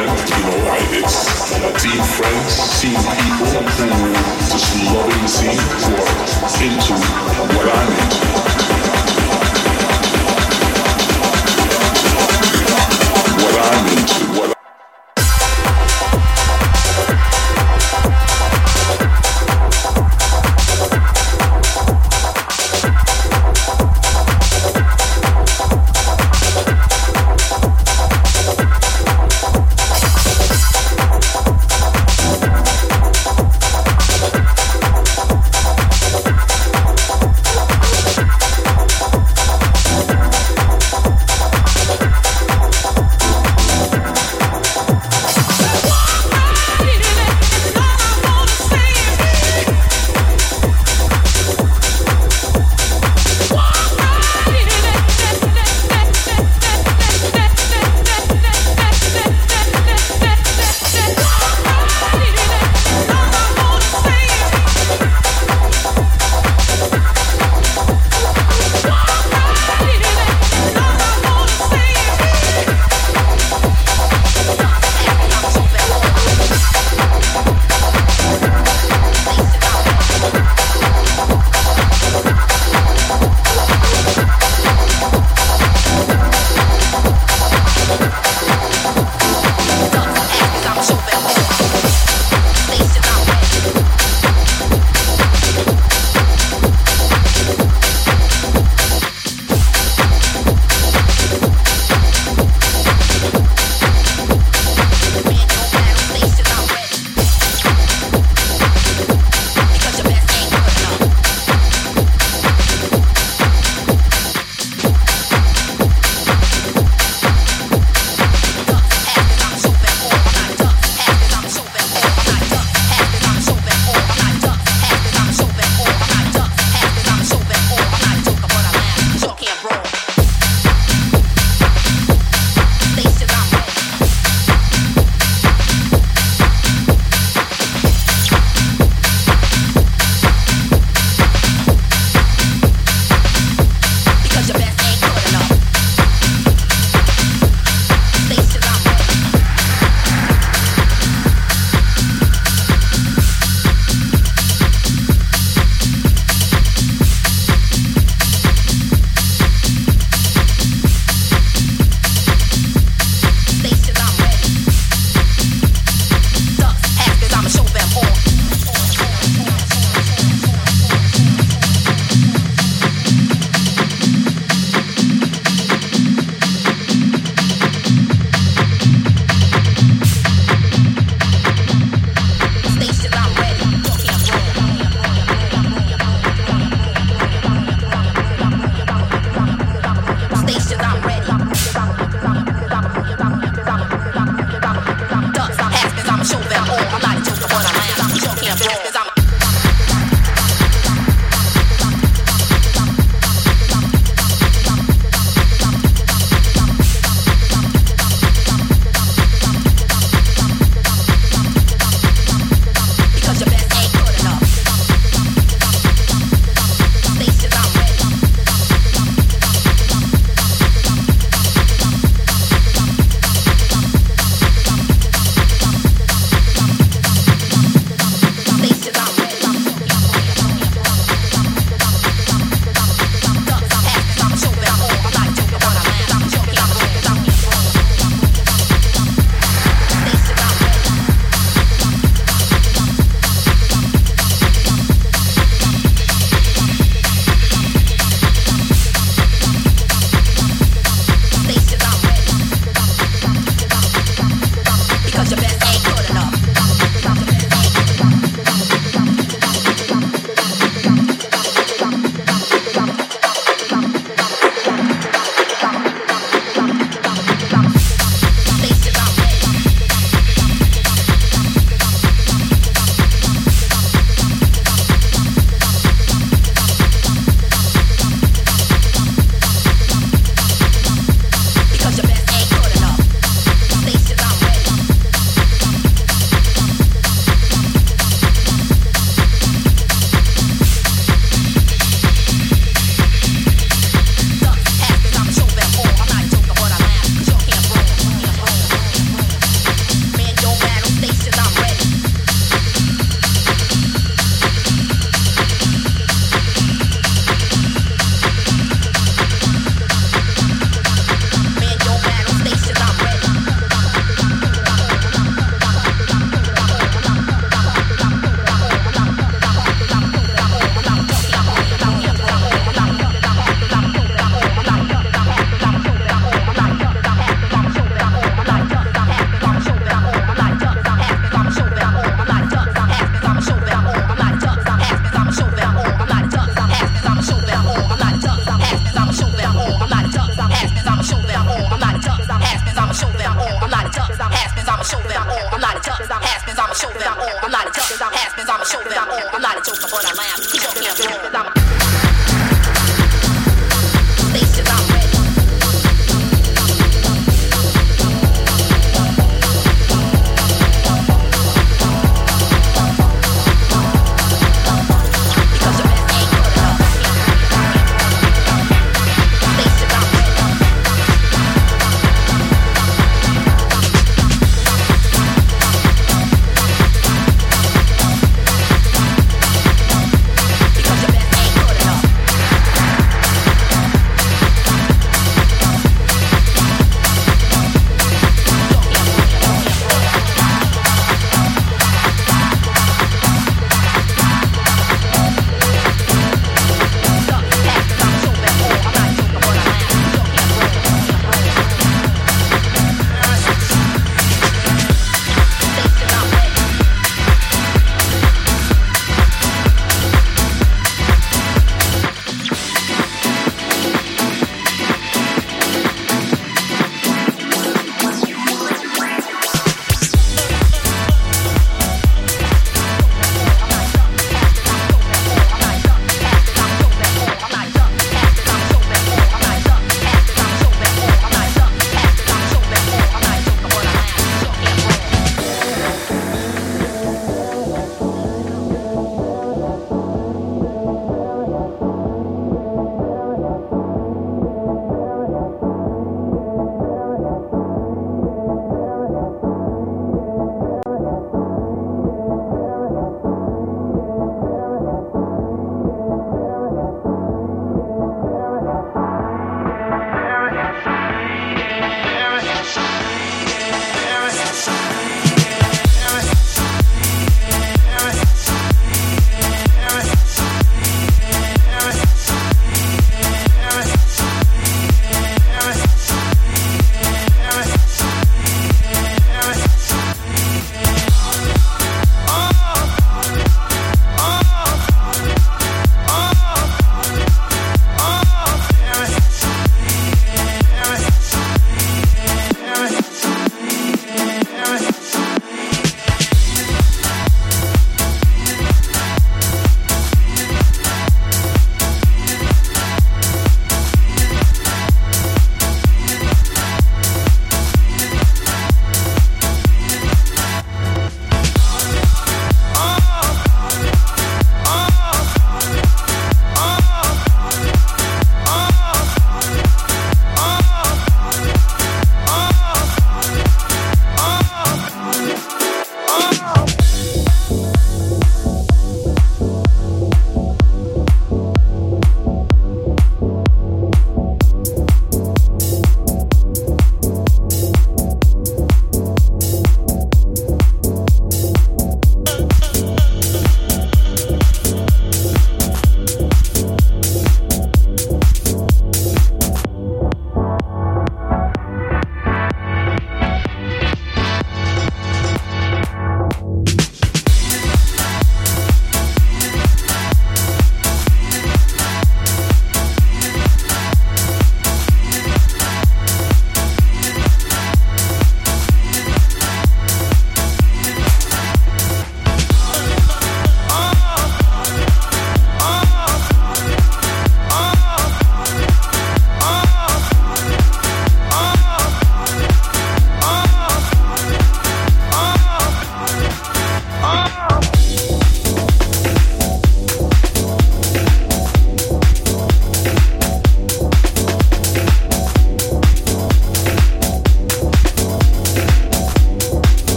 friend, you know, I, it's deep friends, seeing people who just loving seeing, who are into it.